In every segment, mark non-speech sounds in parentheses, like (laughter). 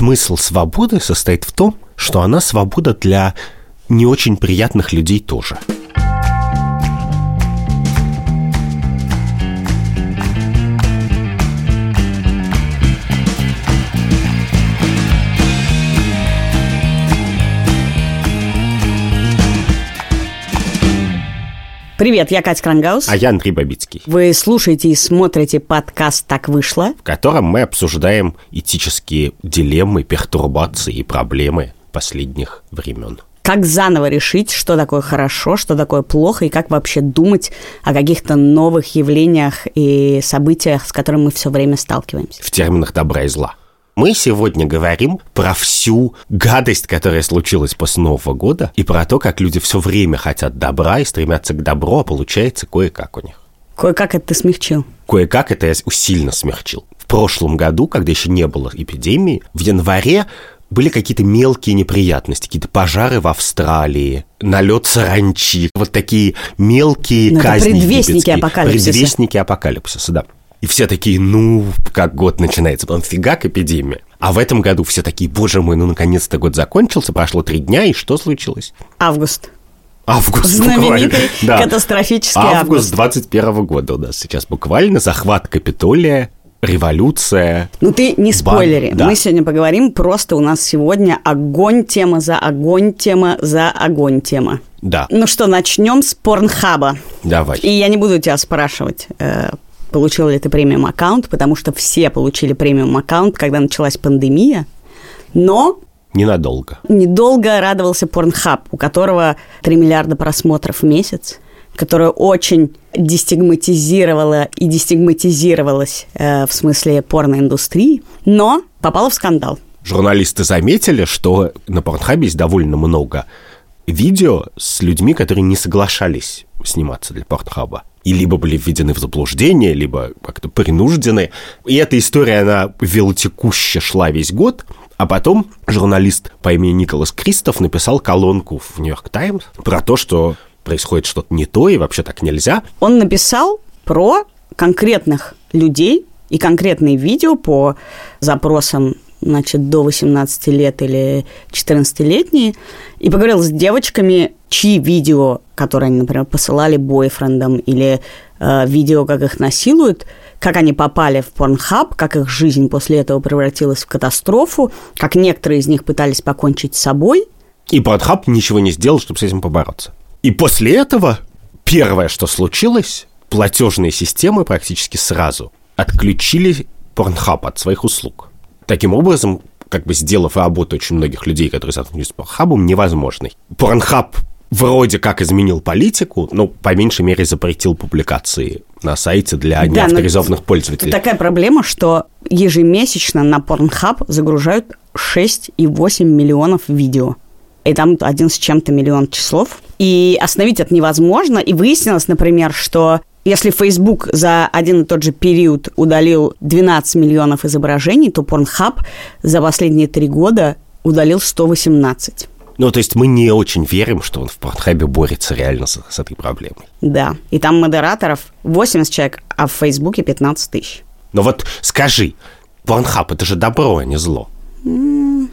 смысл свободы состоит в том, что она свобода для не очень приятных людей тоже. Привет, я Катя Крангаус. А я Андрей Бабицкий, Вы слушаете и смотрите подкаст «Так вышло». в котором мы обсуждаем этические дилеммы, пертурбации и проблемы последних времен. Как заново решить, что такое хорошо, что такое плохо, и как вообще думать о каких-то новых явлениях и событиях, с которыми мы все время сталкиваемся. в терминах добра и зла. Мы сегодня говорим про всю гадость, которая случилась после Нового года, и про то, как люди все время хотят добра и стремятся к добру, а получается кое-как у них. Кое-как это ты смягчил. Кое-как это я сильно смягчил. В прошлом году, когда еще не было эпидемии, в январе были какие-то мелкие неприятности, какие-то пожары в Австралии, налет саранчи, вот такие мелкие Ну, это казни предвестники апокалипсиса. Предвестники апокалипсиса, да. И все такие, ну, как год начинается, потом фигак эпидемия. А в этом году все такие, боже мой, ну, наконец-то год закончился, прошло три дня, и что случилось? Август. Август (laughs) Знаменитый буквально. Да. катастрофический Август август. 21 года у нас сейчас буквально. Захват Капитолия, революция. Ну ты не спойлери. да. Мы сегодня поговорим, просто у нас сегодня огонь тема за огонь тема за огонь тема. Да, Ну что, начнем с порнхаба. давай. И я не буду тебя спрашивать, э, получил ли ты премиум аккаунт, потому что все получили премиум аккаунт, когда началась пандемия. Но Ненадолго. недолго радовался Порнхаб, у которого 3 миллиарда просмотров в месяц, которое очень дестигматизировало и дестигматизировалось э, в смысле порноиндустрии, но попало в скандал. Журналисты заметили, что на Порнхабе есть довольно много видео с людьми, которые не соглашались сниматься для Порнхаба. И либо были введены в заблуждение, либо как-то принуждены. И эта история, она велотекуще шла весь год, а потом журналист по имени Николас Кристоф написал колонку в «Нью-Йорк Таймс» про то, что происходит что-то не то, и вообще так нельзя. Он написал про конкретных людей и конкретные видео по запросам значит, до 18 лет или 14-летние, и поговорил с девочками, чьи видео, которые они, например, посылали бойфрендам, или э, видео, как их насилуют, как они попали в порнхаб, как их жизнь после этого превратилась в катастрофу, как некоторые из них пытались покончить с собой. И Порнхаб ничего не сделал, чтобы с этим побороться. И после этого первое, что случилось, платежные системы практически сразу отключили Порнхаб от своих услуг. Таким образом, как бы сделав работу очень многих людей, которые сотрудничают с Порнхабом, невозможной. Порнхаб вроде как изменил политику, но по меньшей мере запретил публикации на сайте для Да, неавторизованных пользователей. Такая проблема, что ежемесячно на Pornhub загружают 6,8 миллионов видео. И там один с чем-то миллион числов. И остановить это невозможно. И выяснилось, например, что если Facebook за один и тот же период удалил 12 миллионов изображений, то Pornhub за последние три года удалил 118. Ну, то есть мы не очень верим, что он в Порнхабе борется реально с, с этой проблемой. Да. И там модераторов 80 человек, а в Фейсбуке 15 тысяч. Но вот скажи, Порнхаб это же добро, а не зло. Ну,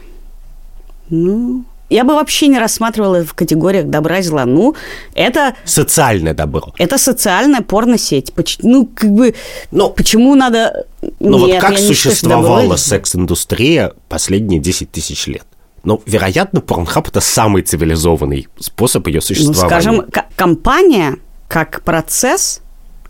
я бы вообще не рассматривала в категориях добра и зла. Ну, это Социальное добро. Это социальная порносеть. Ну, как бы, Ну, почему надо... Ну вот как считаю, существовала секс-индустрия последние 10 тысяч лет? Ну, вероятно, Порнхаб это самый цивилизованный способ ее Ну, существования. скажем, к- компания как процесс,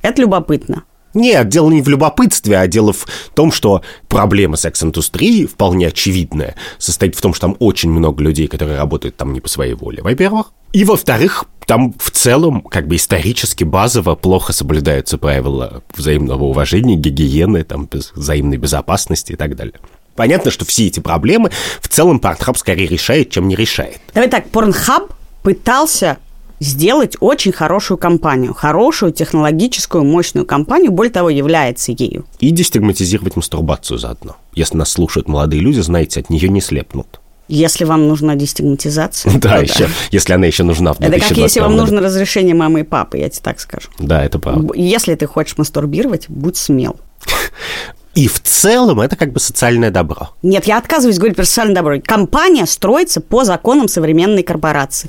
это любопытно. Нет, дело не в любопытстве, а дело в том, что проблема секс-индустрии вполне очевидная. Состоит в том, что там очень много людей, которые работают там не по своей воле, во-первых. И, во-вторых, там в целом, как бы исторически, базово плохо соблюдаются правила взаимного уважения, гигиены, там, взаимной безопасности и так далее. Понятно, что все эти проблемы в целом Pornhub скорее решает, чем не решает. Давай так, Pornhub пытался сделать очень хорошую компанию, хорошую технологическую мощную компанию, более того, является ею. И дестигматизировать мастурбацию заодно. Если нас слушают молодые люди, знаете, от нее не слепнут. Если вам нужна дестигматизация. (laughs) Да, еще, если она еще нужна в Это как 2022 если вам нужно разрешение мамы и папы, я тебе так скажу. Да, это правда. Если ты хочешь мастурбировать, будь смел. И в целом это как бы социальное добро. Нет, я отказываюсь говорить про социальное добро. Компания строится по законам современной корпорации.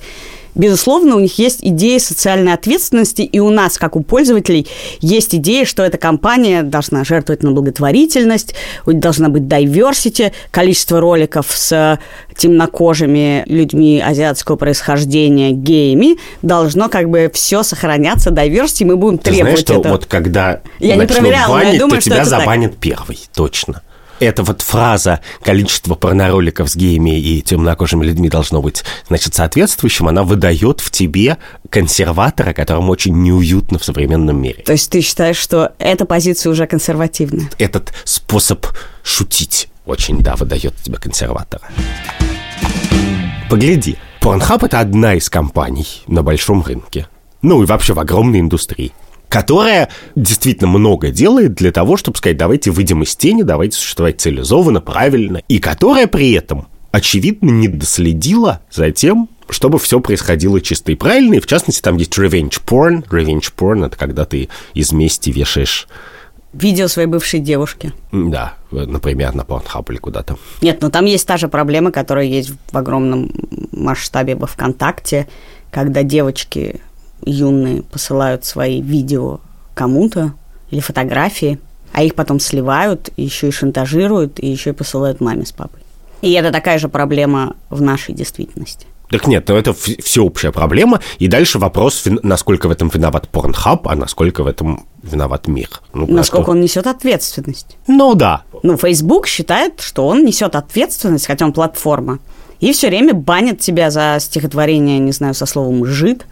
Безусловно, у них есть идея социальной ответственности, и у нас, как у пользователей, есть идея, что эта компания должна жертвовать на благотворительность, должна быть diversity, количество роликов с темнокожими людьми азиатского происхождения, геями, должно как бы все сохраняться, diversity, мы будем Ты требовать знаешь, что этого. вот когда Я не проверяла, но я банить, думаю, то что тебя это так. забанят первый, точно. Эта вот фраза «количество порнороликов с геями и темнокожими людьми должно быть, значит, соответствующим», она выдает в тебе консерватора, которому очень неуютно в современном мире. То есть ты считаешь, что эта позиция уже консервативная? Этот способ шутить очень, да, выдает в тебя консерватора. Погляди, Pornhub – это одна из компаний на большом рынке. Ну и вообще в огромной индустрии которая действительно много делает для того, чтобы сказать, давайте выйдем из тени, давайте существовать цивилизованно, правильно, и которая при этом, очевидно, не доследила за тем, чтобы все происходило чисто и правильно, и в частности там есть revenge porn. Revenge porn – это когда ты из мести вешаешь Видео своей бывшей девушки. Да, например, на Pornhub или куда-то. Нет, но там есть та же проблема, которая есть в огромном масштабе во ВКонтакте, когда девочки юные посылают свои видео кому-то или фотографии, а их потом сливают, еще и шантажируют, и еще и посылают маме с папой. И это такая же проблема в нашей действительности. Так нет, ну это вс- всеобщая проблема. И дальше вопрос, насколько в этом виноват Pornhub, а насколько в этом виноват мир. Ну, Насколько просто- он несет ответственность. Ну да. Ну, Facebook считает, что он несет ответственность, хотя он платформа, и все время банит тебя за стихотворение, не знаю, со словом «жид»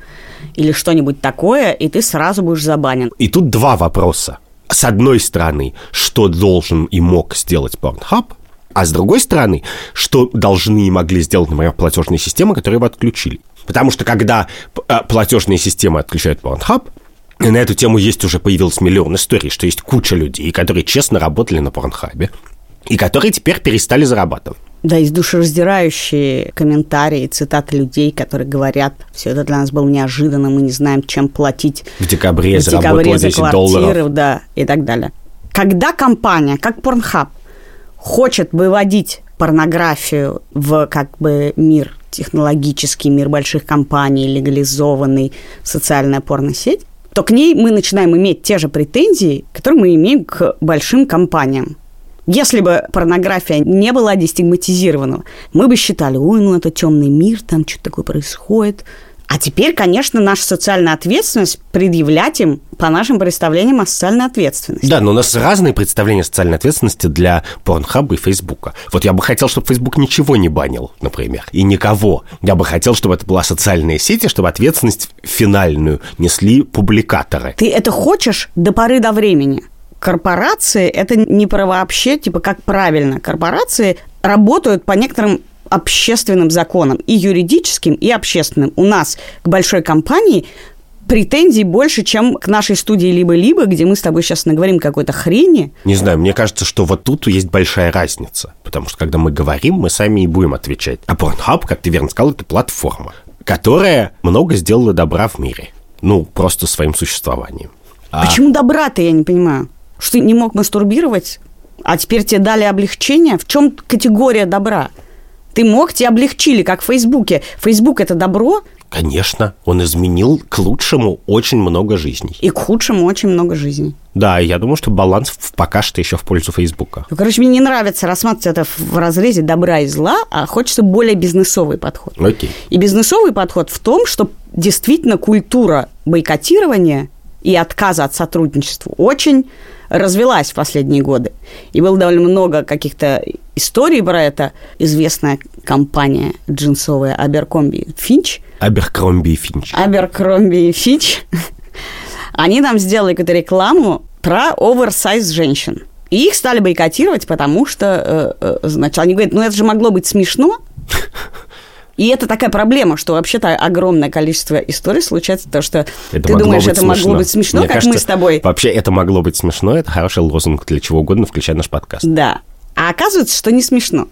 или что-нибудь такое, и ты сразу будешь забанен. И тут два вопроса. С одной стороны, что должен и мог сделать Pornhub, а с другой стороны, что должны и могли сделать, например, платежные системы, которые вы отключили. Потому что когда а, платежные системы отключают Pornhub, и на эту тему есть уже появилось миллион историй, что есть куча людей, которые честно работали на Порнхабе, и которые теперь перестали зарабатывать. Да, есть душераздирающие комментарии, цитаты людей, которые говорят, все это для нас было неожиданно, мы не знаем, чем платить В декабре в декабре за 10 квартиры, долларов. да, и так далее. Когда компания, как Pornhub, хочет выводить порнографию в как бы мир технологический, мир больших компаний, легализованный, социальная порносеть, то к ней мы начинаем иметь те же претензии, которые мы имеем к большим компаниям. Если бы порнография не была дестигматизирована, мы бы считали, ой, ну это темный мир, там что-то такое происходит. А теперь, конечно, наша социальная ответственность предъявлять им по нашим представлениям о социальной ответственности. Да, но у нас разные представления социальной ответственности для Порнхаба и Фейсбука. Вот я бы хотел, чтобы Фейсбук ничего не банил, например, и никого. Я бы хотел, чтобы это была социальная сеть, чтобы ответственность финальную несли публикаторы. Ты это хочешь до поры до времени. Корпорации – это не про вообще, типа, как правильно. Корпорации работают по некоторым общественным законам, и юридическим, и общественным. У нас к большой компании претензий больше, чем к нашей студии «Либо-либо», где мы с тобой сейчас наговорим какой-то хрени. Не знаю, мне кажется, что вот тут есть большая разница. Потому что когда мы говорим, мы сами и будем отвечать. А Pornhub, как ты верно сказал, это платформа, которая много сделала добра в мире. Ну, просто своим существованием. А- Почему добра-то, я не понимаю? Что ты не мог мастурбировать, а теперь тебе дали облегчение? В чем категория добра? Ты мог, тебе облегчили, как в Фейсбуке. Фейсбук – это добро, Конечно, он изменил к лучшему очень много жизней. и к худшему очень много жизней. Да, я думаю, что баланс пока что еще в пользу Фейсбука. Ну, короче, мне не нравится рассматривать это в разрезе добра и зла, а хочется более бизнесовый подход. Окей. И бизнесовый подход в том, что действительно культура бойкотирования и отказа от сотрудничества очень развелась в последние годы. И было довольно много каких-то историй про это. Известная компания джинсовая Аберкромби и Финч. Аберкромби и Финч, они нам сделали какую-то рекламу про оверсайз женщин. И их стали бойкотировать, потому что, э, э, значит, они говорят, ну это же могло быть смешно. (laughs) И это такая проблема, что вообще-то огромное количество историй случается, то, что ты могло думаешь, это могло быть смешно, Мне как кажется, мы с тобой. Вообще, это могло быть смешно, это хороший лозунг для чего угодно, включая наш подкаст. Да. А оказывается, что не смешно.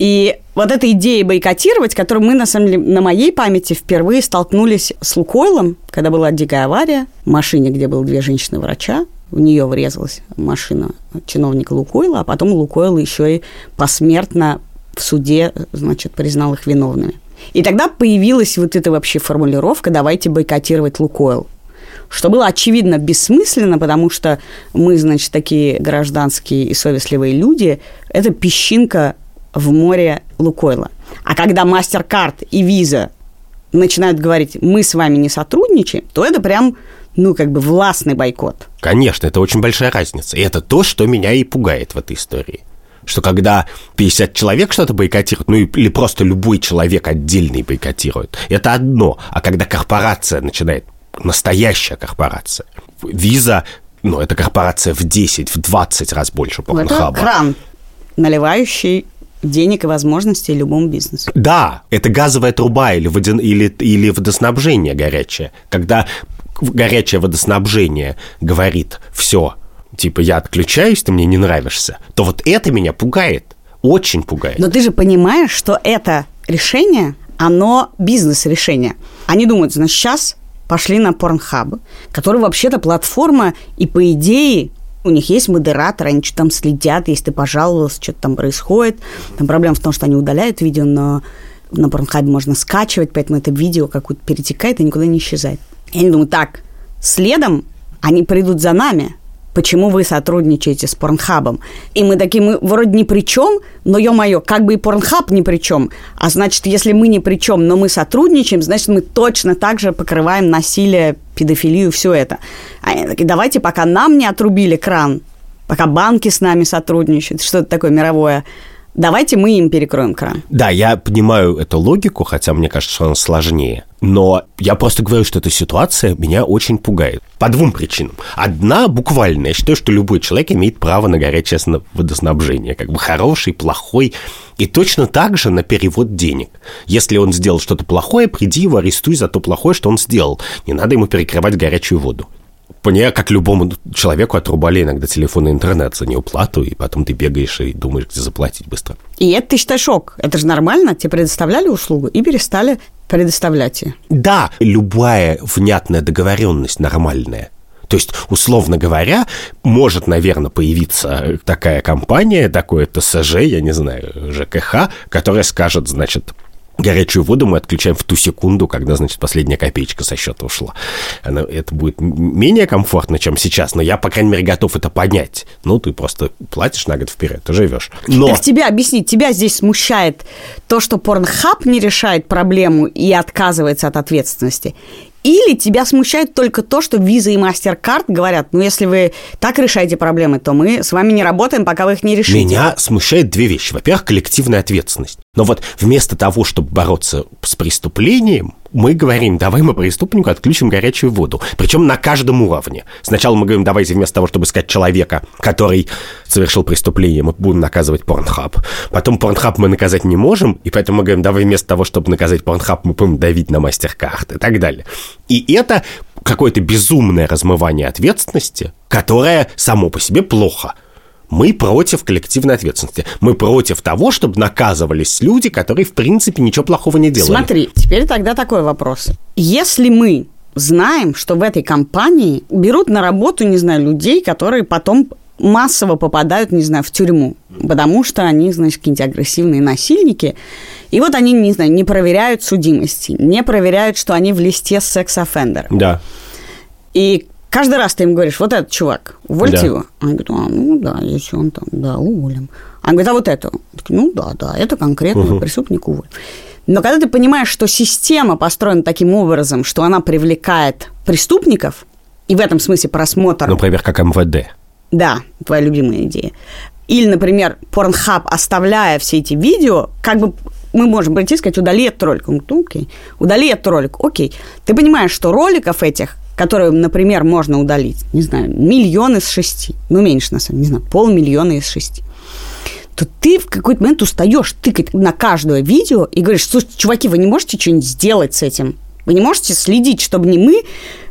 И вот эта идея бойкотировать, которую мы, на самом деле, на моей памяти впервые столкнулись с Лукойлом, когда была дикая авария в машине, где было две женщины-врача, в нее врезалась машина чиновника Лукойла, а потом Лукойл еще и посмертно в суде, значит, признал их виновными. И тогда появилась вот эта вообще формулировка «давайте бойкотировать Лукойл» что было очевидно бессмысленно, потому что мы, значит, такие гражданские и совестливые люди, это песчинка в море Лукойла. А когда MasterCard и Visa начинают говорить, мы с вами не сотрудничаем, то это прям ну, как бы властный бойкот. Конечно, это очень большая разница. И это то, что меня и пугает в этой истории. Что когда 50 человек что-то бойкотируют, ну или просто любой человек отдельный бойкотирует, это одно. А когда корпорация начинает, настоящая корпорация, виза, ну, это корпорация в 10, в 20 раз больше Порнхаба. Это кран, наливающий денег и возможностей любому бизнесу. Да, это газовая труба или, водян... или, или водоснабжение горячее. Когда горячее водоснабжение говорит «все, типа я отключаюсь, ты мне не нравишься», то вот это меня пугает, очень пугает. Но ты же понимаешь, что это решение, оно бизнес-решение. Они думают, значит, сейчас пошли на Pornhub, который вообще-то платформа, и по идее у них есть модератор, они что-то там следят, если ты пожаловался, что-то там происходит. Там проблема в том, что они удаляют видео, но на Pornhub можно скачивать, поэтому это видео какое-то перетекает и никуда не исчезает. И они думают, так, следом они придут за нами. Почему вы сотрудничаете с Порнхабом? И мы такие, мы вроде ни при чем, но, ё-моё, как бы и Порнхаб ни при чем. А значит, если мы ни при чем, но мы сотрудничаем, значит, мы точно так же покрываем насилие, педофилию, все это. А такие, давайте, пока нам не отрубили кран, пока банки с нами сотрудничают, что это такое мировое, Давайте мы им перекроем кран. Да, я понимаю эту логику, хотя мне кажется, что она сложнее. Но я просто говорю, что эта ситуация меня очень пугает. По двум причинам. Одна буквально. Я считаю, что любой человек имеет право на горячее водоснабжение. Как бы хороший, плохой. И точно так же на перевод денег. Если он сделал что-то плохое, приди его арестуй за то плохое, что он сделал. Не надо ему перекрывать горячую воду. Мне, как любому человеку, отрубали иногда телефон и интернет за неуплату, и потом ты бегаешь и думаешь, где заплатить быстро. И это, ты считаешь, шок? Это же нормально? Тебе предоставляли услугу и перестали предоставлять ее? Да, любая внятная договоренность нормальная. То есть, условно говоря, может, наверное, появиться такая компания, такое ТСЖ, я не знаю, ЖКХ, которая скажет, значит, горячую воду мы отключаем в ту секунду, когда, значит, последняя копеечка со счета ушла. Она, это будет менее комфортно, чем сейчас, но я, по крайней мере, готов это понять. Ну, ты просто платишь на год вперед, ты живешь. Но... Так тебя объяснить, тебя здесь смущает то, что Порнхаб не решает проблему и отказывается от ответственности? Или тебя смущает только то, что Visa и MasterCard говорят, ну, если вы так решаете проблемы, то мы с вами не работаем, пока вы их не решите. Меня смущает две вещи. Во-первых, коллективная ответственность. Но вот вместо того, чтобы бороться с преступлением, мы говорим, давай мы преступнику отключим горячую воду. Причем на каждом уровне. Сначала мы говорим, давайте вместо того, чтобы искать человека, который совершил преступление, мы будем наказывать Порнхаб. Потом Порнхаб мы наказать не можем, и поэтому мы говорим, давай вместо того, чтобы наказать Порнхаб, мы будем давить на мастер-карт и так далее. И это какое-то безумное размывание ответственности, которое само по себе плохо – мы против коллективной ответственности. Мы против того, чтобы наказывались люди, которые, в принципе, ничего плохого не делали. Смотри, теперь тогда такой вопрос. Если мы знаем, что в этой компании берут на работу, не знаю, людей, которые потом массово попадают, не знаю, в тюрьму, потому что они, значит, какие-нибудь агрессивные насильники. И вот они, не знаю, не проверяют судимости, не проверяют, что они в листе с секс-оффендером. Да. И Каждый раз ты им говоришь, вот этот чувак, увольте да. его. Они говорят, а, ну да, если он там, да, уволим. Они говорят, а вот это? Ну да, да, это конкретно угу. преступник уволим. Но когда ты понимаешь, что система построена таким образом, что она привлекает преступников, и в этом смысле просмотр... Например, как МВД. Да, твоя любимая идея. Или, например, Pornhub, оставляя все эти видео, как бы мы можем прийти и сказать, удали этот ролик. Он говорит, окей. Удали этот ролик, окей. Ты понимаешь, что роликов этих которые, например, можно удалить, не знаю, миллион из шести, ну, меньше, на самом деле, не знаю, полмиллиона из шести, то ты в какой-то момент устаешь тыкать на каждое видео и говоришь, слушайте, чуваки, вы не можете что-нибудь сделать с этим? Вы не можете следить, чтобы не мы,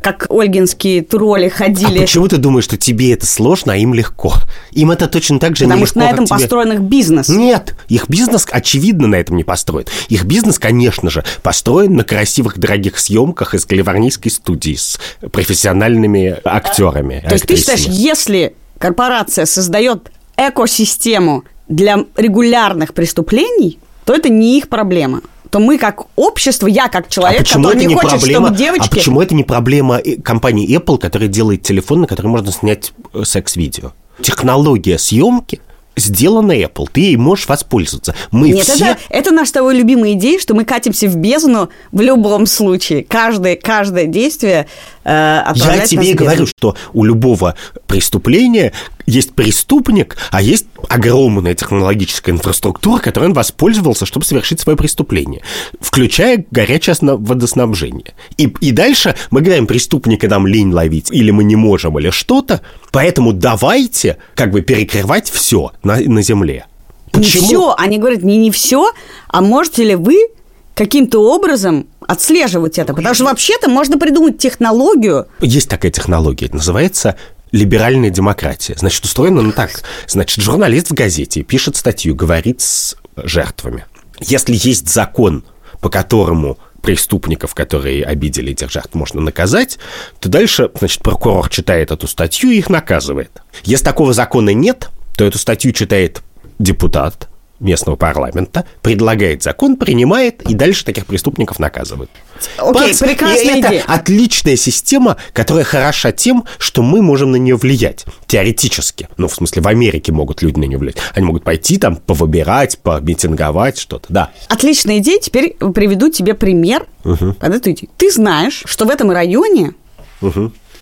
как ольгинские тролли, ходили. А почему ты думаешь, что тебе это сложно, а им легко? Им это точно так же Потому нелегко, что на этом тебе. построен их бизнес. Нет, их бизнес, очевидно, на этом не построен. Их бизнес, конечно же, построен на красивых, дорогих съемках из калифорнийской студии с профессиональными актерами. То есть ты считаешь, если корпорация создает экосистему для регулярных преступлений, то это не их проблема. То мы как общество, я как человек, а который это не не хочет, проблема? чтобы девочки... А почему это не проблема компании Apple, которая делает телефон, на который можно снять э, секс-видео? Технология съемки сделана Apple, ты ей можешь воспользоваться. Мы Нет, все... это, это наша с тобой любимая идея, что мы катимся в бездну в любом случае. Каждое, каждое действие э, Я отправляет тебе и говорю, что у любого преступления есть преступник, а есть огромная технологическая инфраструктура, которой он воспользовался, чтобы совершить свое преступление, включая горячее водоснабжение. И, и дальше мы говорим, преступника нам лень ловить, или мы не можем, или что-то, поэтому давайте как бы перекрывать все на, на земле. Не все, они говорят, не не все, а можете ли вы каким-то образом отслеживать это? Потому что вообще-то можно придумать технологию, Есть такая технология, это называется либеральная демократия. Значит, устроена она так. Значит, журналист в газете пишет статью, говорит с жертвами. Если есть закон, по которому преступников, которые обидели этих жертв, можно наказать, то дальше, значит, прокурор читает эту статью и их наказывает. Если такого закона нет, то эту статью читает депутат местного парламента, предлагает закон, принимает, и дальше таких преступников наказывают. Окей, Бац! прекрасная И это идея. отличная система, которая хороша тем, что мы можем на нее влиять. Теоретически. Ну, в смысле, в Америке могут люди на нее влиять. Они могут пойти там, повыбирать, помитинговать, что-то. Да. Отличная идея. Теперь приведу тебе пример под эту идею. Ты знаешь, что в этом районе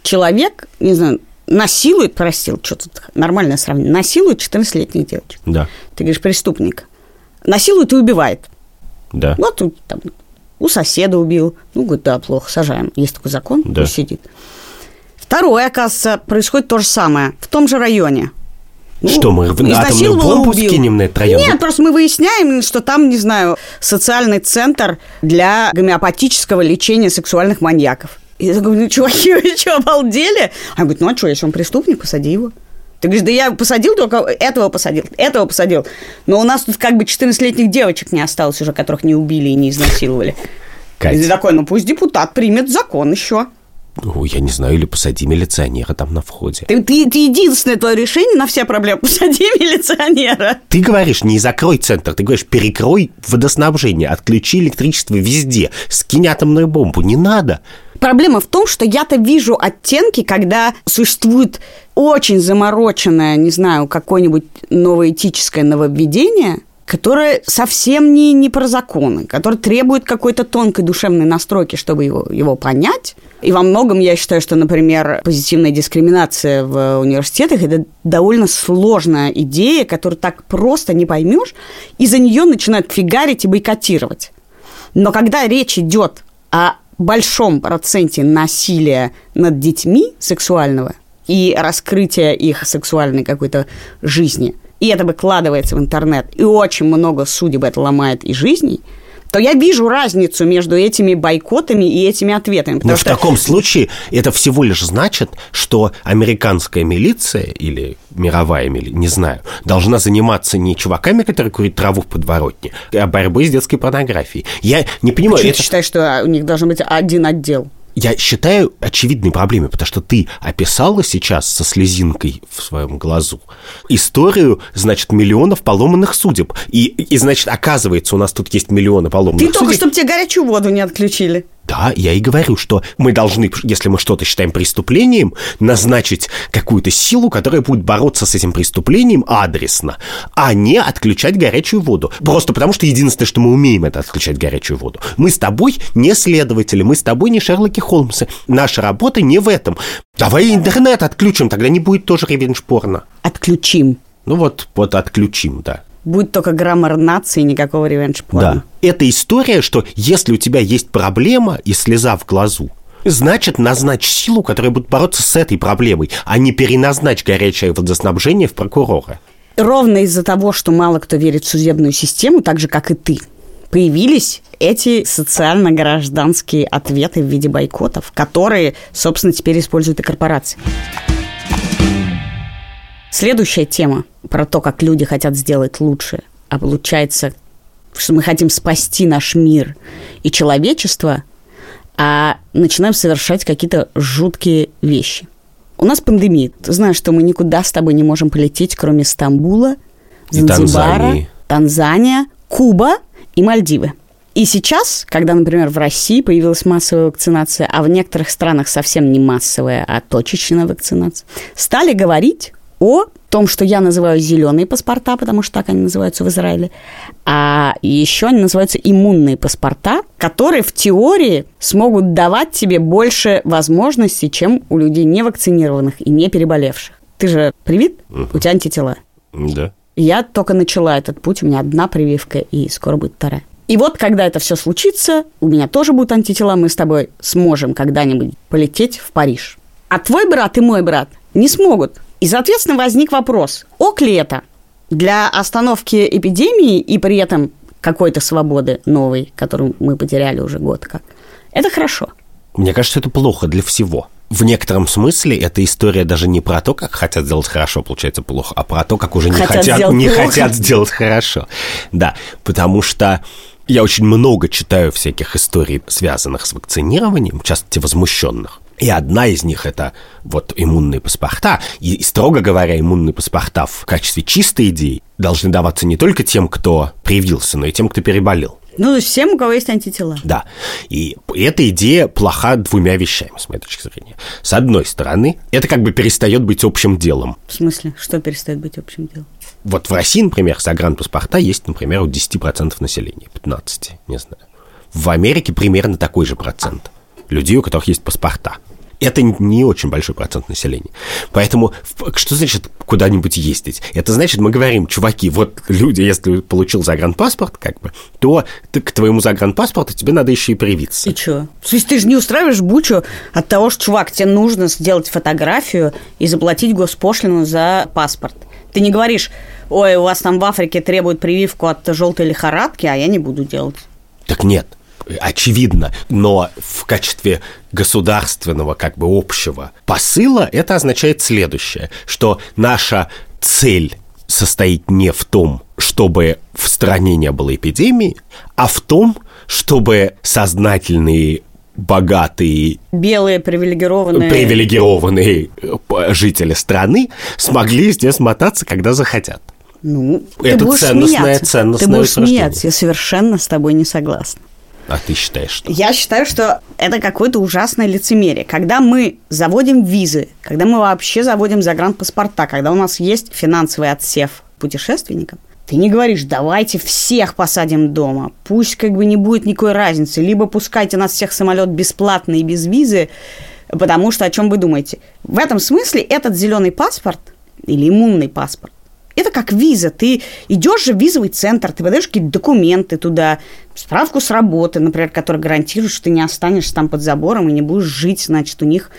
человек, не знаю, насилует, простил, что тут нормальное сравнение, насилует 14-летних девочек. Да. Ты говоришь, преступник. Насилует и убивает. Да. Вот у- там, у соседа убил. Ну, говорит, да, плохо, сажаем. Есть такой закон, Да. пусть сидит. Второе, оказывается, происходит то же самое. В том же районе. Ну, Что, мы в атомную бомбу убил. скинем на этот район? Нет, просто мы выясняем, что там, не знаю, социальный центр для гомеопатического лечения сексуальных маньяков. И я говорю, ну, чуваки, (laughs) вы что, обалдели? А говорит, ну, а что, если он преступник, посади его. Ты говоришь, да я посадил только этого посадил, этого посадил. Но у нас тут как бы 14-летних девочек не осталось уже, которых не убили и не изнасиловали. Кать. И ты такой, ну пусть депутат примет закон еще. Ну, я не знаю, или посади милиционера там на входе. Ты, ты, ты единственное твое решение на все проблемы. (laughs) Посади милиционера. Ты говоришь, не закрой центр, ты говоришь, перекрой водоснабжение, отключи электричество везде, скинь атомную бомбу. Не надо. Проблема в том, что я-то вижу оттенки, когда существует очень замороченное, не знаю, какое-нибудь новоэтическое нововведение, которое совсем не, не про законы, которое требует какой-то тонкой душевной настройки, чтобы его, его понять. И во многом я считаю, что, например, позитивная дискриминация в университетах – это довольно сложная идея, которую так просто не поймешь, и за нее начинают фигарить и бойкотировать. Но когда речь идет о большом проценте насилия над детьми сексуального и раскрытия их сексуальной какой-то жизни, и это выкладывается в интернет, и очень много судеб это ломает и жизней, то я вижу разницу между этими бойкотами и этими ответами. Но потому в что- таком случае это всего лишь значит, что американская милиция или мировая милиция, не знаю, должна заниматься не чуваками, которые курят траву в подворотне, а борьбой с детской порнографией. Я не понимаю, Почему это- ты считаешь, что у них должен быть один отдел? Я считаю очевидной проблемой, потому что ты описала сейчас со слезинкой в своем глазу историю, значит, миллионов поломанных судеб. И, и значит, оказывается, у нас тут есть миллионы поломанных Ты судеб. только, чтобы тебе горячую воду не отключили. Да, я и говорю, что мы должны, если мы что-то считаем преступлением, назначить какую-то силу, которая будет бороться с этим преступлением адресно, а не отключать горячую воду. Просто потому, что единственное, что мы умеем, это отключать горячую воду. Мы с тобой не следователи, мы с тобой не Шерлоки Холмсы. Наша работа не в этом. Давай интернет отключим, тогда не будет тоже ревенш-порно. Отключим. Ну вот, вот отключим, да. Будет только граммар нации, никакого ревенш Да. Это история, что если у тебя есть проблема и слеза в глазу, значит, назначь силу, которая будет бороться с этой проблемой, а не переназначь горячее водоснабжение в прокурора. Ровно из-за того, что мало кто верит в судебную систему, так же, как и ты, появились эти социально-гражданские ответы в виде бойкотов, которые, собственно, теперь используют и корпорации. Следующая тема про то, как люди хотят сделать лучше, а получается, что мы хотим спасти наш мир и человечество, а начинаем совершать какие-то жуткие вещи. У нас пандемия. Ты знаешь, что мы никуда с тобой не можем полететь, кроме Стамбула, Занзибара, Танзании. Танзания, Куба и Мальдивы. И сейчас, когда, например, в России появилась массовая вакцинация, а в некоторых странах совсем не массовая, а точечная вакцинация, стали говорить о том, что я называю зеленые паспорта, потому что так они называются в Израиле, а еще они называются иммунные паспорта, которые в теории смогут давать тебе больше возможностей, чем у людей невакцинированных и не переболевших. Ты же привит, угу. у тебя антитела. Да. Я только начала этот путь, у меня одна прививка, и скоро будет вторая. И вот, когда это все случится, у меня тоже будут антитела, мы с тобой сможем когда-нибудь полететь в Париж. А твой брат и мой брат не смогут. И, соответственно, возник вопрос, ок ли это для остановки эпидемии и при этом какой-то свободы новой, которую мы потеряли уже год как. Это хорошо. Мне кажется, это плохо для всего в некотором смысле эта история даже не про то, как хотят сделать хорошо, получается плохо, а про то, как уже не хотят, хотят не плохо. хотят сделать хорошо. Да, потому что я очень много читаю всяких историй, связанных с вакцинированием, в частности, возмущенных. И одна из них это вот иммунные паспорта. И, строго говоря, иммунные паспорта в качестве чистой идеи должны даваться не только тем, кто привился, но и тем, кто переболел. Ну, то есть всем, у кого есть антитела. Да. И эта идея плоха двумя вещами, с моей точки зрения. С одной стороны, это как бы перестает быть общим делом. В смысле? Что перестает быть общим делом? Вот в России, например, загранпаспорта есть, например, у 10% населения, 15, не знаю. В Америке примерно такой же процент людей, у которых есть паспорта это не очень большой процент населения. Поэтому что значит куда-нибудь ездить? Это значит, мы говорим, чуваки, вот люди, если получил загранпаспорт, как бы, то ты, к твоему загранпаспорту тебе надо еще и привиться. И что? То есть ты же не устраиваешь бучу от того, что, чувак, тебе нужно сделать фотографию и заплатить госпошлину за паспорт. Ты не говоришь, ой, у вас там в Африке требуют прививку от желтой лихорадки, а я не буду делать. Так нет, очевидно, но в качестве государственного, как бы общего посыла это означает следующее, что наша цель состоит не в том, чтобы в стране не было эпидемии, а в том, чтобы сознательные богатые... Белые привилегированные... Привилегированные э, жители страны смогли здесь мотаться, когда захотят. Ну, это ценностное, ценностное Ты будешь смеяться, я совершенно с тобой не согласна. А ты считаешь, что? Я считаю, что это какое-то ужасное лицемерие. Когда мы заводим визы, когда мы вообще заводим загранпаспорта, когда у нас есть финансовый отсев путешественникам, ты не говоришь, давайте всех посадим дома, пусть как бы не будет никакой разницы, либо пускайте нас всех самолет бесплатно и без визы, потому что о чем вы думаете? В этом смысле этот зеленый паспорт или иммунный паспорт это как виза. Ты идешь же в визовый центр, ты подаешь какие-то документы туда, справку с работы, например, которая гарантирует, что ты не останешься там под забором и не будешь жить, значит, у них,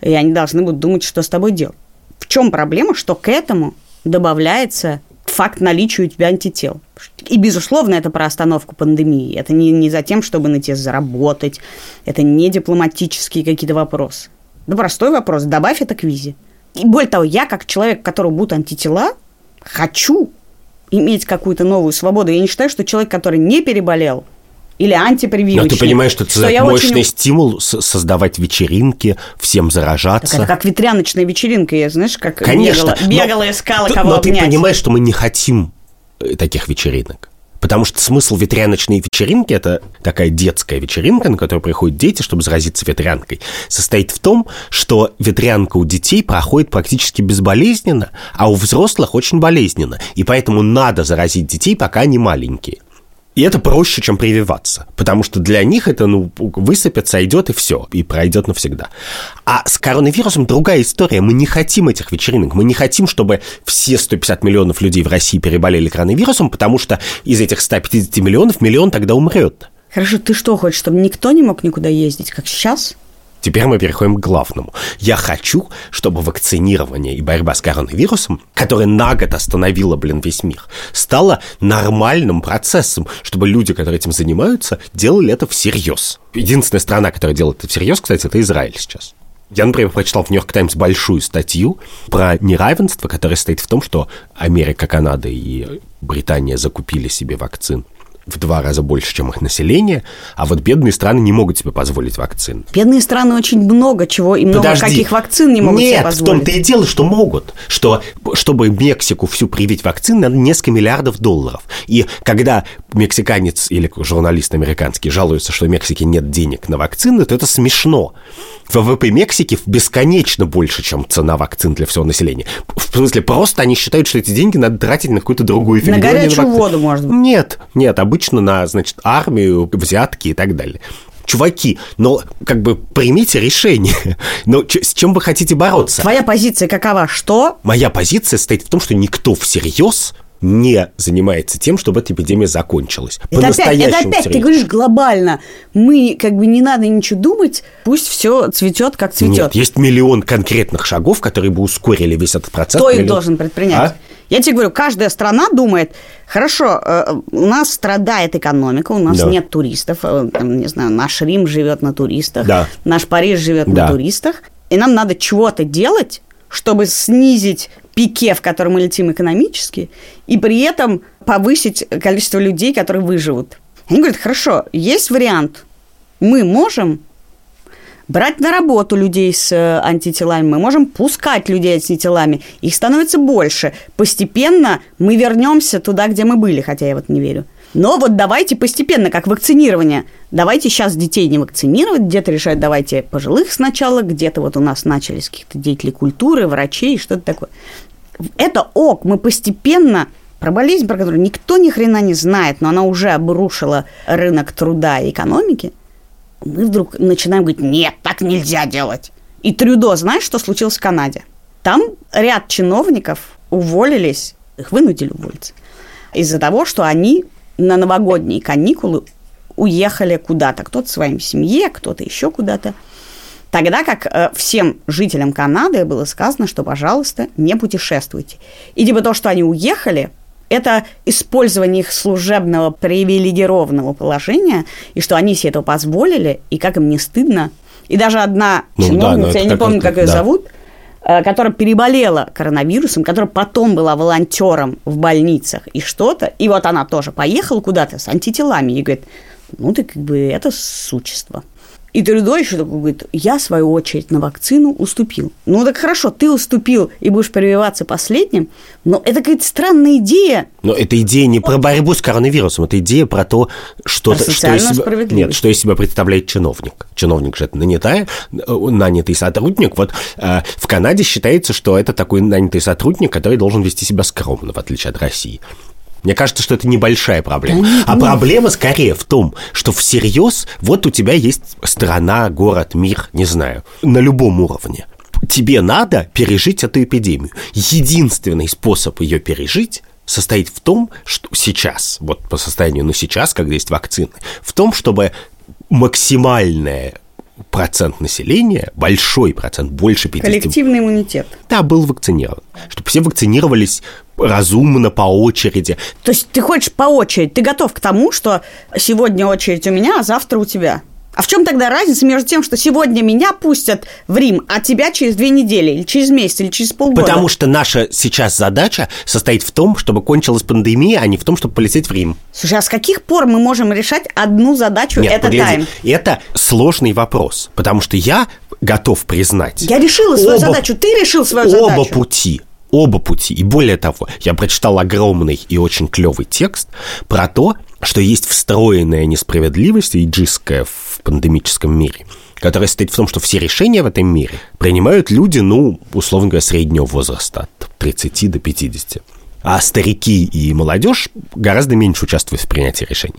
и они должны будут думать, что с тобой делать. В чем проблема, что к этому добавляется факт наличия у тебя антител. И, безусловно, это про остановку пандемии. Это не, не за тем, чтобы на тебе заработать. Это не дипломатические какие-то вопросы. Да простой вопрос. Добавь это к визе. И более того, я, как человек, у которого будут антитела, хочу иметь какую-то новую свободу. Я не считаю, что человек, который не переболел, или антипрививочник. Но ты понимаешь, что это что мощный очень... стимул создавать вечеринки, всем заражаться. Так это как ветряночная вечеринка, я, знаешь, как Конечно, бегала, бегала но, искала кого Но обнять. ты понимаешь, что мы не хотим э, таких вечеринок. Потому что смысл ветряночной вечеринки, это такая детская вечеринка, на которую приходят дети, чтобы заразиться ветрянкой, состоит в том, что ветрянка у детей проходит практически безболезненно, а у взрослых очень болезненно. И поэтому надо заразить детей, пока они маленькие. И это проще, чем прививаться, потому что для них это, ну, высыпется, идет и все, и пройдет навсегда. А с коронавирусом другая история. Мы не хотим этих вечеринок, мы не хотим, чтобы все 150 миллионов людей в России переболели коронавирусом, потому что из этих 150 миллионов миллион тогда умрет. Хорошо, ты что хочешь, чтобы никто не мог никуда ездить, как сейчас? Теперь мы переходим к главному. Я хочу, чтобы вакцинирование и борьба с коронавирусом, которая на год остановила, блин, весь мир, стало нормальным процессом, чтобы люди, которые этим занимаются, делали это всерьез. Единственная страна, которая делает это всерьез, кстати, это Израиль сейчас. Я, например, прочитал в «Нью-Йорк Таймс» большую статью про неравенство, которое состоит в том, что Америка, Канада и Британия закупили себе вакцин в два раза больше, чем их население, а вот бедные страны не могут себе позволить вакцин. Бедные страны очень много чего и много Подожди. каких вакцин не могут Нет, себе позволить. Нет, в том-то и дело, что могут. Что, чтобы Мексику всю привить вакцин, надо несколько миллиардов долларов. И когда мексиканец или журналист американский жалуется, что в Мексике нет денег на вакцины, то это смешно. ВВП Мексики бесконечно больше, чем цена вакцин для всего населения. В смысле, просто они считают, что эти деньги надо тратить на какую-то другую фигню. На горячую на воду, может быть. Нет, нет, обычно обычно на, значит, армию, взятки и так далее чуваки, но как бы примите решение. (laughs) Но с чем вы хотите бороться? Твоя позиция какова? Что? Моя позиция стоит в том, что никто всерьез не занимается тем, чтобы эта эпидемия закончилась. Это опять, это опять ты говоришь глобально. Мы как бы не надо ничего думать, пусть все цветет, как цветет. Нет, есть миллион конкретных шагов, которые бы ускорили весь этот процесс. Кто миллион... их должен предпринять? А? Я тебе говорю, каждая страна думает, хорошо, э, у нас страдает экономика, у нас да. нет туристов, э, там, не знаю, наш Рим живет на туристах, да. наш Париж живет да. на туристах, и нам надо чего-то делать, чтобы снизить пике, в котором мы летим экономически, и при этом повысить количество людей, которые выживут. Они говорят, хорошо, есть вариант, мы можем брать на работу людей с э, антителами, мы можем пускать людей с антителами, их становится больше. Постепенно мы вернемся туда, где мы были, хотя я вот не верю. Но вот давайте постепенно, как вакцинирование. Давайте сейчас детей не вакцинировать, где-то решают, давайте пожилых сначала, где-то вот у нас начались каких-то деятелей культуры, врачей, что-то такое. Это ок, мы постепенно про болезнь, про которую никто ни хрена не знает, но она уже обрушила рынок труда и экономики – мы вдруг начинаем говорить, нет, так нельзя делать. И Трюдо, знаешь, что случилось в Канаде? Там ряд чиновников уволились, их вынудили уволиться, из-за того, что они на новогодние каникулы уехали куда-то. Кто-то в своей семье, кто-то еще куда-то. Тогда как э, всем жителям Канады было сказано, что, пожалуйста, не путешествуйте. И типа то, что они уехали, это использование их служебного привилегированного положения, и что они себе это позволили, и как им не стыдно. И даже одна ну, чиновница, да, я не помню, как ее да. зовут, э, которая переболела коронавирусом, которая потом была волонтером в больницах и что-то, и вот она тоже поехала куда-то с антителами и говорит, ну ты как бы это существо. И Трюдо еще такой говорит, я, свою очередь, на вакцину уступил. Ну, так хорошо, ты уступил и будешь прививаться последним, но это какая-то странная идея. Но эта идея не про борьбу с коронавирусом, это идея про то, что, про что, из себя, нет, что из себя представляет чиновник. Чиновник же это нанятая, нанятый сотрудник. Вот э, в Канаде считается, что это такой нанятый сотрудник, который должен вести себя скромно, в отличие от России. Мне кажется, что это небольшая проблема. Да, а проблема скорее в том, что всерьез вот у тебя есть страна, город, мир, не знаю, на любом уровне. Тебе надо пережить эту эпидемию. Единственный способ ее пережить состоит в том, что сейчас, вот по состоянию на сейчас, когда есть вакцины, в том, чтобы максимальное процент населения, большой процент, больше 50... Коллективный иммунитет. Да, был вакцинирован. Чтобы все вакцинировались разумно, по очереди. То есть ты хочешь по очереди, ты готов к тому, что сегодня очередь у меня, а завтра у тебя? А в чем тогда разница между тем, что сегодня меня пустят в Рим, а тебя через две недели, или через месяц, или через полгода? Потому что наша сейчас задача состоит в том, чтобы кончилась пандемия, а не в том, чтобы полететь в Рим. Слушай, а с каких пор мы можем решать одну задачу Нет, это тайм? Это сложный вопрос, потому что я готов признать. Я решила свою оба, задачу, ты решил свою оба задачу. Оба пути оба пути. И более того, я прочитал огромный и очень клевый текст про то, что есть встроенная несправедливость иджистская в пандемическом мире, которая состоит в том, что все решения в этом мире принимают люди, ну, условно говоря, среднего возраста, от 30 до 50 а старики и молодежь гораздо меньше участвуют в принятии решений.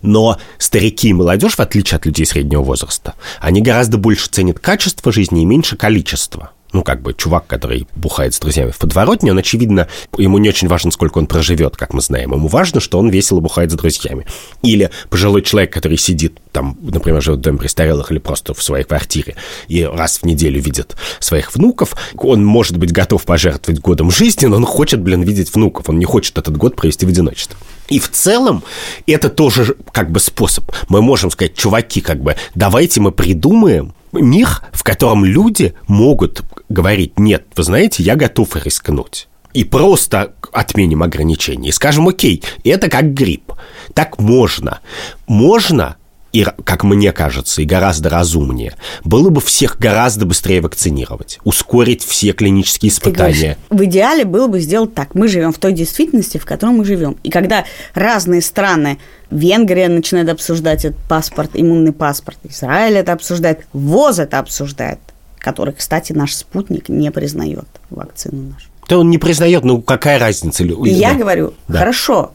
Но старики и молодежь, в отличие от людей среднего возраста, они гораздо больше ценят качество жизни и меньше количество. Ну, как бы, чувак, который бухает с друзьями в подворотне, он, очевидно, ему не очень важно, сколько он проживет, как мы знаем. Ему важно, что он весело бухает с друзьями. Или пожилой человек, который сидит там, например, живет в доме престарелых или просто в своей квартире, и раз в неделю видит своих внуков, он может быть готов пожертвовать годом жизни, но он хочет, блин, видеть внуков. Он не хочет этот год провести в одиночестве. И в целом это тоже как бы способ. Мы можем сказать, чуваки, как бы, давайте мы придумаем мир, в котором люди могут говорить, нет, вы знаете, я готов рискнуть. И просто отменим ограничения. И скажем, окей, это как грипп. Так можно. Можно и, как мне кажется, и гораздо разумнее, было бы всех гораздо быстрее вакцинировать, ускорить все клинические испытания. Говоришь, в идеале было бы сделать так. Мы живем в той действительности, в которой мы живем. И когда разные страны, Венгрия начинает обсуждать этот паспорт, иммунный паспорт, Израиль это обсуждает, ВОЗ это обсуждает, который, кстати, наш спутник не признает вакцину нашу. Да он не признает, ну какая разница? И я говорю, да. хорошо,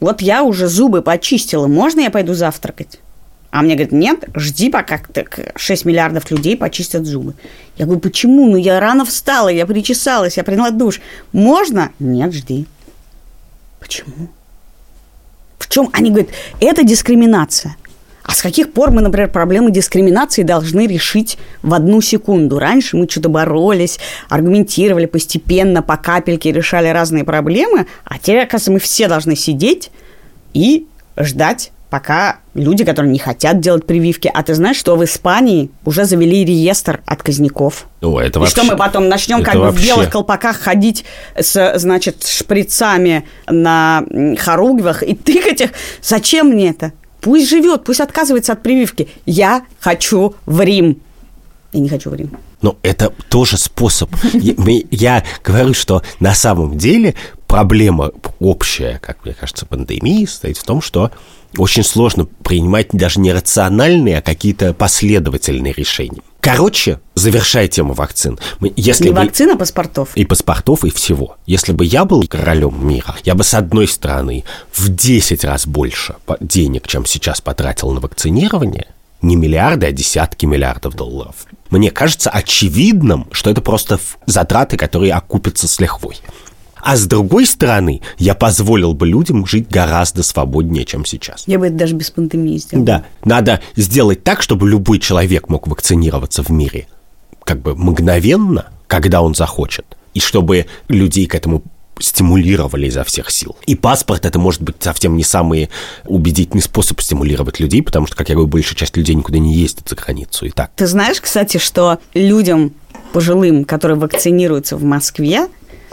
вот я уже зубы почистила, можно я пойду завтракать? А мне говорят, нет, жди, пока так 6 миллиардов людей почистят зубы. Я говорю, почему? Ну, я рано встала, я причесалась, я приняла душ. Можно? Нет, жди. Почему? В чем? Они говорят, это дискриминация. А с каких пор мы, например, проблемы дискриминации должны решить в одну секунду? Раньше мы что-то боролись, аргументировали постепенно, по капельке решали разные проблемы, а теперь, оказывается, мы все должны сидеть и ждать пока люди, которые не хотят делать прививки. А ты знаешь, что в Испании уже завели реестр отказников? О, это вообще... И что мы потом начнем как вообще... бы в белых колпаках ходить с, значит, шприцами на хоругвях и тыкать их? Зачем мне это? Пусть живет, пусть отказывается от прививки. Я хочу в Рим. Я не хочу в Рим. Но это тоже способ. Я говорю, что на самом деле проблема общая, как мне кажется, пандемии состоит в том, что очень сложно принимать даже не рациональные, а какие-то последовательные решения. Короче, завершая тему вакцин. Если не бы... вакцин, а паспортов. И паспортов, и всего. Если бы я был королем мира, я бы с одной стороны в 10 раз больше денег, чем сейчас потратил на вакцинирование, не миллиарды, а десятки миллиардов долларов. Мне кажется очевидным, что это просто затраты, которые окупятся с лихвой. А с другой стороны, я позволил бы людям жить гораздо свободнее, чем сейчас. Я бы это даже без пандемии сделал. Да, надо сделать так, чтобы любой человек мог вакцинироваться в мире как бы мгновенно, когда он захочет. И чтобы людей к этому стимулировали изо всех сил. И паспорт это может быть совсем не самый убедительный способ стимулировать людей, потому что, как я говорю, большая часть людей никуда не ездит за границу и так. Ты знаешь, кстати, что людям пожилым, которые вакцинируются в Москве,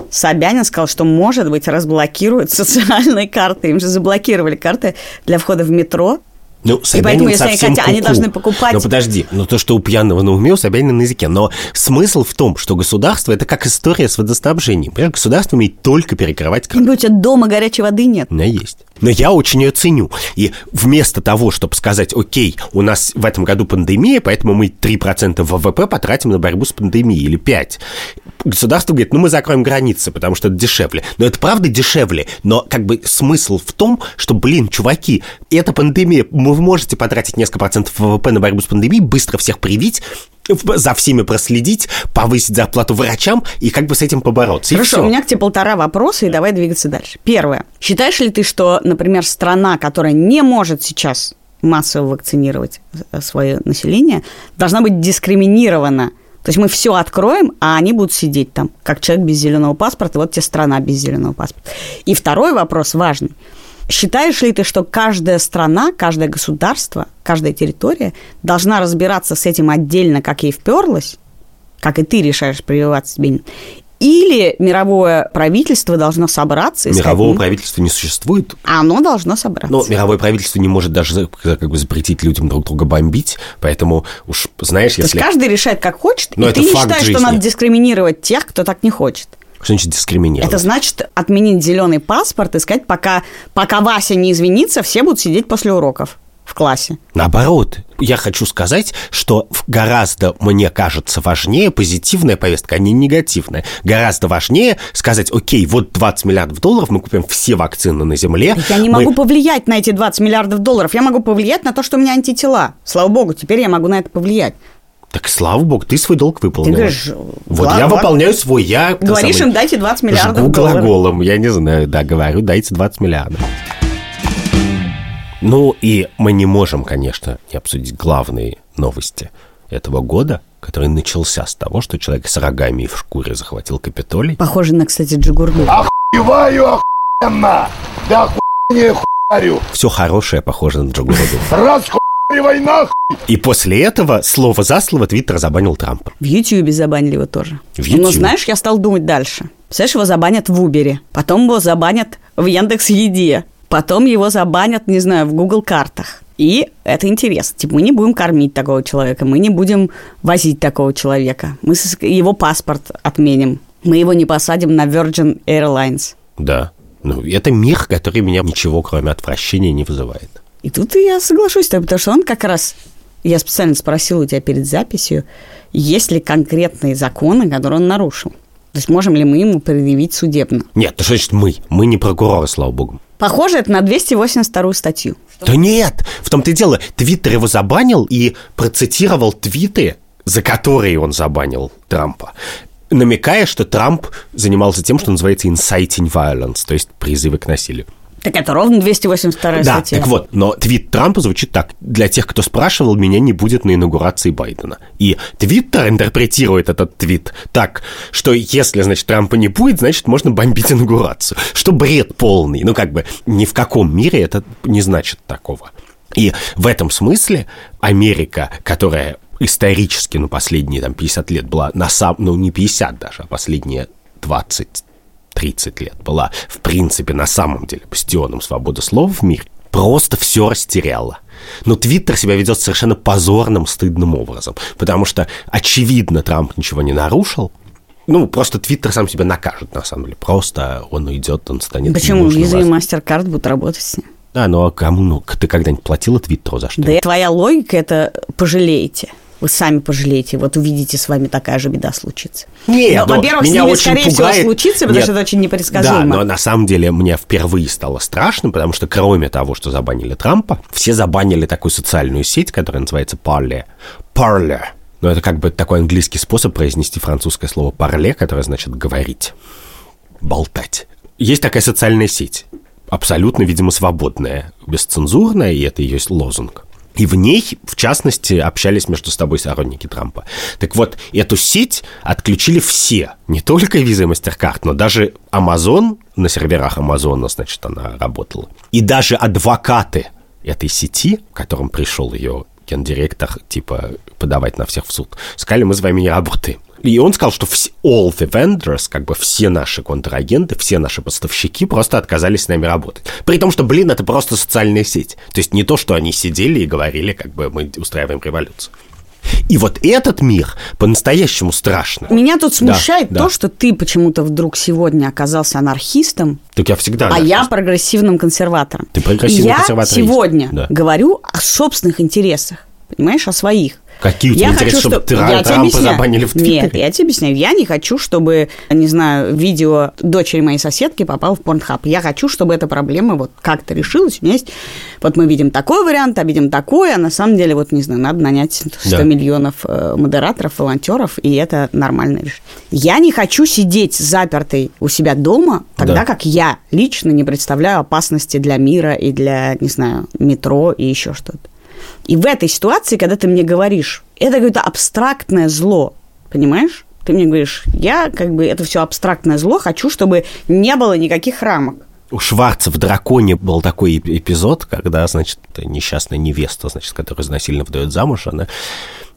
Собянин сказал, что, может быть, разблокируют социальные карты. Им же заблокировали карты для входа в метро. Ну, Собянин и поэтому, если они хотят, они должны покупать... Ну, подожди, ну то, что у пьяного на уме, у Собянина на языке. Но смысл в том, что государство – это как история с водоснабжением. Понимаешь, государство умеет только перекрывать кран. У тебя дома горячей воды нет. У меня есть. Но я очень ее ценю. И вместо того, чтобы сказать, окей, у нас в этом году пандемия, поэтому мы 3% ВВП потратим на борьбу с пандемией, или 5%. Государство говорит, ну мы закроем границы, потому что это дешевле. Но это правда дешевле. Но как бы смысл в том, что, блин, чуваки, эта пандемия, вы можете потратить несколько процентов ВВП на борьбу с пандемией, быстро всех привить, за всеми проследить, повысить зарплату врачам и как бы с этим побороться. Хорошо, у меня к тебе полтора вопроса, и давай двигаться дальше. Первое. Считаешь ли ты, что, например, страна, которая не может сейчас массово вакцинировать э, свое население, должна быть дискриминирована то есть мы все откроем, а они будут сидеть там, как человек без зеленого паспорта, вот тебе страна без зеленого паспорта. И второй вопрос важный. Считаешь ли ты, что каждая страна, каждое государство, каждая территория должна разбираться с этим отдельно, как ей вперлась, как и ты решаешь прививаться себе, или мировое правительство должно собраться и Мирового сказать, правительства не существует. Оно должно собраться. Но мировое правительство не может даже как бы запретить людям друг друга бомбить, поэтому уж знаешь, если... То есть каждый решает, как хочет, Но и ты не считаешь, жизни. что надо дискриминировать тех, кто так не хочет. Что значит дискриминировать? Это значит отменить зеленый паспорт и сказать, пока, пока Вася не извинится, все будут сидеть после уроков в классе. Наоборот, я хочу сказать, что гораздо, мне кажется, важнее позитивная повестка, а не негативная. Гораздо важнее сказать, окей, вот 20 миллиардов долларов, мы купим все вакцины на Земле. Я не мы... могу повлиять на эти 20 миллиардов долларов, я могу повлиять на то, что у меня антитела. Слава богу, теперь я могу на это повлиять. Так слава богу, ты свой долг выполнил. Ты говоришь, вот ладно, я выполняю свой, я... Говоришь самый, им, дайте 20 миллиардов жгу долларов. глаголом, я не знаю, да, говорю, дайте 20 миллиардов. Ну и мы не можем, конечно, не обсудить главные новости этого года, который начался с того, что человек с рогами и в шкуре захватил Капитолий. Похоже на, кстати, Джигурду. Охуеваю охуенно! Да охуение хуярю! Все хорошее похоже на. Расхуяривай нахуй! И после этого, слово за слово, Твиттер забанил Трампа. В Ютьюбе забанили его тоже. В Но Ютьюбе? знаешь, я стал думать дальше. Представляешь, его забанят в Убере, потом его забанят в Яндекс Еде, потом его забанят, не знаю, в Google картах. И это интересно. Типа, мы не будем кормить такого человека, мы не будем возить такого человека. Мы его паспорт отменим. Мы его не посадим на Virgin Airlines. Да. Ну, это мир, который меня ничего, кроме отвращения, не вызывает. И тут я соглашусь с тобой, потому что он как раз... Я специально спросила у тебя перед записью, есть ли конкретные законы, которые он нарушил. То есть можем ли мы ему предъявить судебно? Нет, ну что значит мы? Мы не прокуроры, слава богу. Похоже, это на 282 статью. Да нет, в том-то и дело, Твиттер его забанил и процитировал твиты, за которые он забанил Трампа, намекая, что Трамп занимался тем, что называется inciting violence, то есть призывы к насилию. Так это ровно 282 Да, статья. так вот, но твит Трампа звучит так. Для тех, кто спрашивал, меня не будет на инаугурации Байдена. И Твиттер интерпретирует этот твит так, что если, значит, Трампа не будет, значит, можно бомбить инаугурацию. Что бред полный. Ну, как бы, ни в каком мире это не значит такого. И в этом смысле Америка, которая исторически, ну, последние там 50 лет была на самом, ну, не 50 даже, а последние 20 30 лет была, в принципе, на самом деле бастионом свободы слова в мире, просто все растеряла. Но Твиттер себя ведет совершенно позорным, стыдным образом, потому что, очевидно, Трамп ничего не нарушил, ну, просто Твиттер сам себя накажет, на самом деле. Просто он уйдет, он станет Почему? Виза и. MasterCard будут работать с ним. Да, ну а кому? Ну, ты когда-нибудь платила Твиттеру за что? Да твоя логика – это пожалеете. Вы сами пожалеете. Вот увидите, с вами такая же беда случится. Нет, Но, но во-первых, с меня ними, очень скорее пугает- всего, случится, потому Нет. что это очень непредсказуемо. Да, но на самом деле мне впервые стало страшно, потому что кроме того, что забанили Трампа, все забанили такую социальную сеть, которая называется Parler. Parler. Но это как бы такой английский способ произнести французское слово «парле», которое значит «говорить», «болтать». Есть такая социальная сеть, абсолютно, видимо, свободная, бесцензурная, и это ее лозунг. И в ней, в частности, общались между собой сторонники Трампа. Так вот, эту сеть отключили все. Не только Visa и MasterCard, но даже Amazon, на серверах Амазона, значит, она работала. И даже адвокаты этой сети, к которым пришел ее гендиректор, типа, подавать на всех в суд, сказали, мы с вами не работаем. И он сказал, что все, all the vendors, как бы все наши контрагенты, все наши поставщики просто отказались с нами работать. При том, что, блин, это просто социальная сеть. То есть не то, что они сидели и говорили, как бы мы устраиваем революцию. И вот этот мир по-настоящему страшно. Меня тут Да, смущает да. то, что ты почему-то вдруг сегодня оказался анархистом, Так я всегда... а анархист. я прогрессивным консерватором. Ты прогрессивный И я консерватор сегодня есть. Да. говорю о собственных интересах, понимаешь, о своих. Какие у тебя Я интересы, хочу, чтобы что- Тра- я тебе Трампа объясняю. забанили в Твиттере? Нет, я тебе объясняю. Я не хочу, чтобы, не знаю, видео дочери моей соседки попало в порнхаб. Я хочу, чтобы эта проблема вот как-то решилась. У меня есть... Вот мы видим такой вариант, а видим такой, а на самом деле, вот, не знаю, надо нанять 100 Да. миллионов э, модераторов, волонтеров, и это нормальное решение. Я не хочу сидеть запертой у себя дома, тогда Да. как я лично не представляю опасности для мира и для, не знаю, метро и еще что-то. И в этой ситуации, когда ты мне говоришь, это какое-то абстрактное зло, понимаешь? Ты мне говоришь, я как бы это все абстрактное зло, хочу, чтобы не было никаких рамок. У Шварца в «Драконе» был такой эп- эпизод, когда, значит, несчастная невеста, значит, которую насильно выдает замуж, она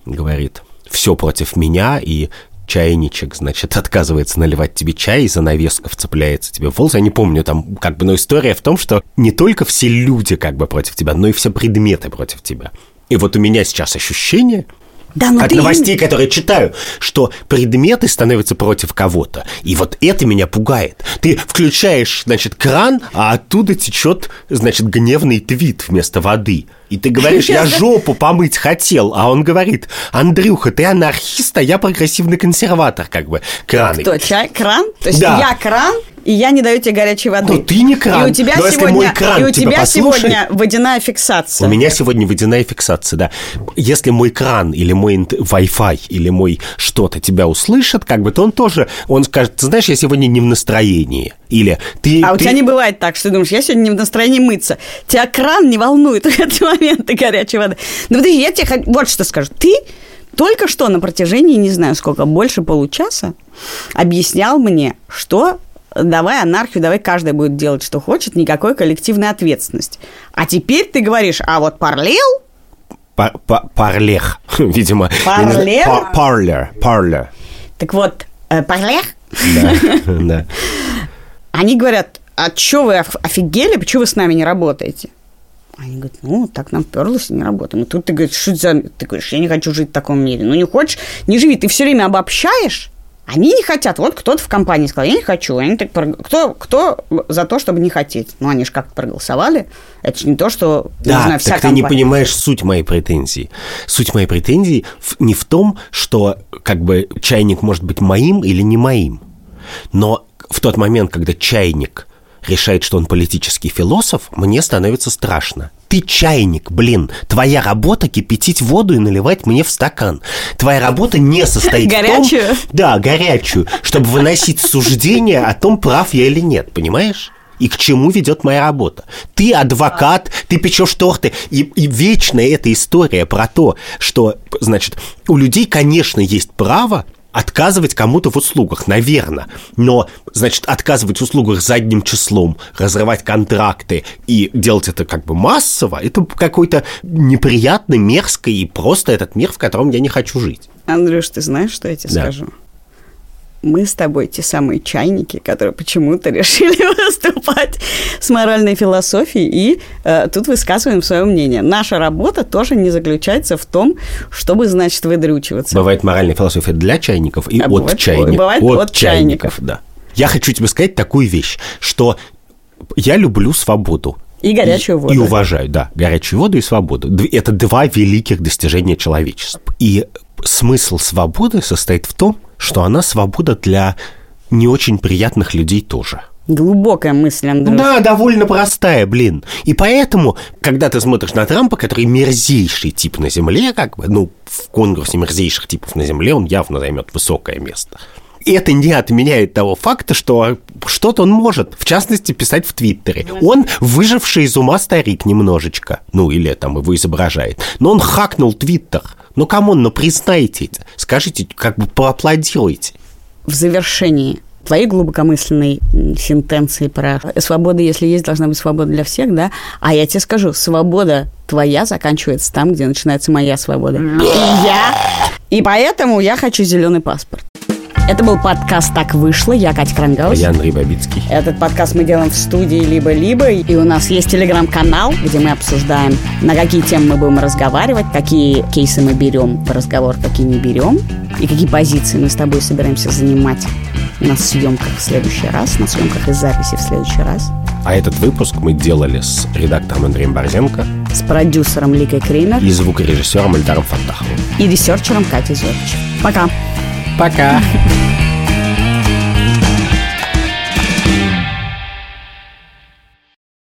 говорит, все против меня, и чайничек, значит, (laughs) отказывается наливать тебе чай, и занавеска вцепляется тебе в волосы. Я не помню, там, как бы, но история в том, что не только все люди, как бы, против тебя, но и все предметы против тебя. И вот у меня сейчас ощущение, Да, но от ты... новостей, которые читаю, что предметы становятся против кого-то. И вот это меня пугает. Ты включаешь, значит, кран, а оттуда течет, значит, гневный твит вместо воды. И ты говоришь, я (laughs) жопу помыть хотел, а он говорит, Андрюха, ты анархист, а я прогрессивный консерватор, как бы, краны. Кто, чай, кран? То есть Да. я кран, и я не даю тебе горячей воды. Ну, ты не кран. И у тебя Но сегодня, мой кран и у тебя тебя послушает- сегодня водяная фиксация. У меня сегодня водяная фиксация, да. Если мой кран или мой Wi-Fi или мой что-то тебя услышит, как бы, то он тоже, он скажет, ты знаешь, я сегодня не в настроении. Или ты... А у ты- тебя не бывает так, что ты думаешь, я сегодня не в настроении мыться. Тебя кран не волнует (laughs) в эти моменты горячей воды. Ну, подожди, я тебе вот что скажу. Ты только что на протяжении, не знаю сколько, больше получаса объяснял мне, что давай анархию, давай каждый будет делать, что хочет, никакой коллективной ответственности. А теперь ты говоришь, а вот парлел, Пар- па- Парлех, (laughs) видимо. Парлер? па- Парлер, парлер. так вот, э, парлер, Да, (laughs) да. Они говорят, а что вы оф- офигели, почему вы с нами не работаете? Они говорят, ну, так нам перлось, и не работаем. И тут ты говоришь, что за... Ты говоришь, я не хочу жить в таком мире. Ну, не хочешь, не живи. Ты все время обобщаешь, они не хотят. Вот кто-то в компании сказал, я не хочу. Они так прог- кто, кто за то, чтобы не хотеть? Ну, они же как-то проголосовали. Это же не то, что, Да, знаю, вся так ты не компания. понимаешь суть моей претензии. Суть моей претензии не в том, что как бы чайник может быть моим или не моим. Но в тот момент, когда чайник решает, что он политический философ, мне становится страшно. Ты чайник, блин. Твоя работа кипятить воду и наливать мне в стакан. Твоя работа не состоит в том... Горячую? Да, горячую. Чтобы выносить суждение о том, прав я или нет, понимаешь? И к чему ведет моя работа? Ты адвокат, ты печешь торты. И, и вечная эта история про то, что, значит, у людей, конечно, есть право отказывать кому-то в услугах, наверное. Но, значит, отказывать в услугах задним числом, разрывать контракты и делать это как бы массово, это какой-то неприятный, мерзкий и просто этот мир, в котором я не хочу жить. Андрюш, ты знаешь, что я тебе Да. скажу? Мы с тобой те самые чайники, которые почему-то (laughs) решили выступать с моральной философией и э, тут высказываем свое мнение. Наша работа тоже не заключается в том, чтобы, значит, выдрючиваться. Бывает моральная философия для чайников и А от бывает- чайников. бывает от чайников. да. Я хочу тебе сказать такую вещь, что я люблю свободу. И горячую воду. И уважаю, да, горячую воду и свободу. Это два великих достижения человечества. И смысл свободы состоит в том, что она свобода для не очень приятных людей тоже. Глубокая мысль, Андрюш. Да, довольно простая, блин. И поэтому, когда ты смотришь на Трампа, который мерзейший тип на Земле, как бы, ну, в конкурсе мерзейших типов на Земле он явно займет высокое место. И это не отменяет того факта, что что-то он может, в частности, писать в Твиттере. Он выживший из ума старик немножечко. Ну, или там его изображает. Но он хакнул Твиттер. Ну, come on, ну признайте это. Скажите, как бы поаплодируйте. В завершении твоей глубокомысленной сентенции про свобода, если есть, должна быть свобода для всех, да? А я тебе скажу, свобода твоя заканчивается там, где начинается моя свобода. И я... И поэтому я хочу зеленый паспорт. Это был подкаст «Так вышло». Я Катя Крангаус. Я Андрей Бабицкий. Этот подкаст мы делаем в студии «Либо-либо», и у нас есть телеграм-канал, где мы обсуждаем, на какие темы мы будем разговаривать, какие кейсы мы берем по разговору, какие не берем, и какие позиции мы с тобой собираемся занимать на съемках в следующий раз, на съемках и записи в следующий раз, А этот выпуск мы делали с редактором Андреем Борзенко с продюсером Ликой Кремер и звукорежиссером Эльдаром Фантаховым. и researcher ом Катей Зорич. Пока! Пока! (laughs)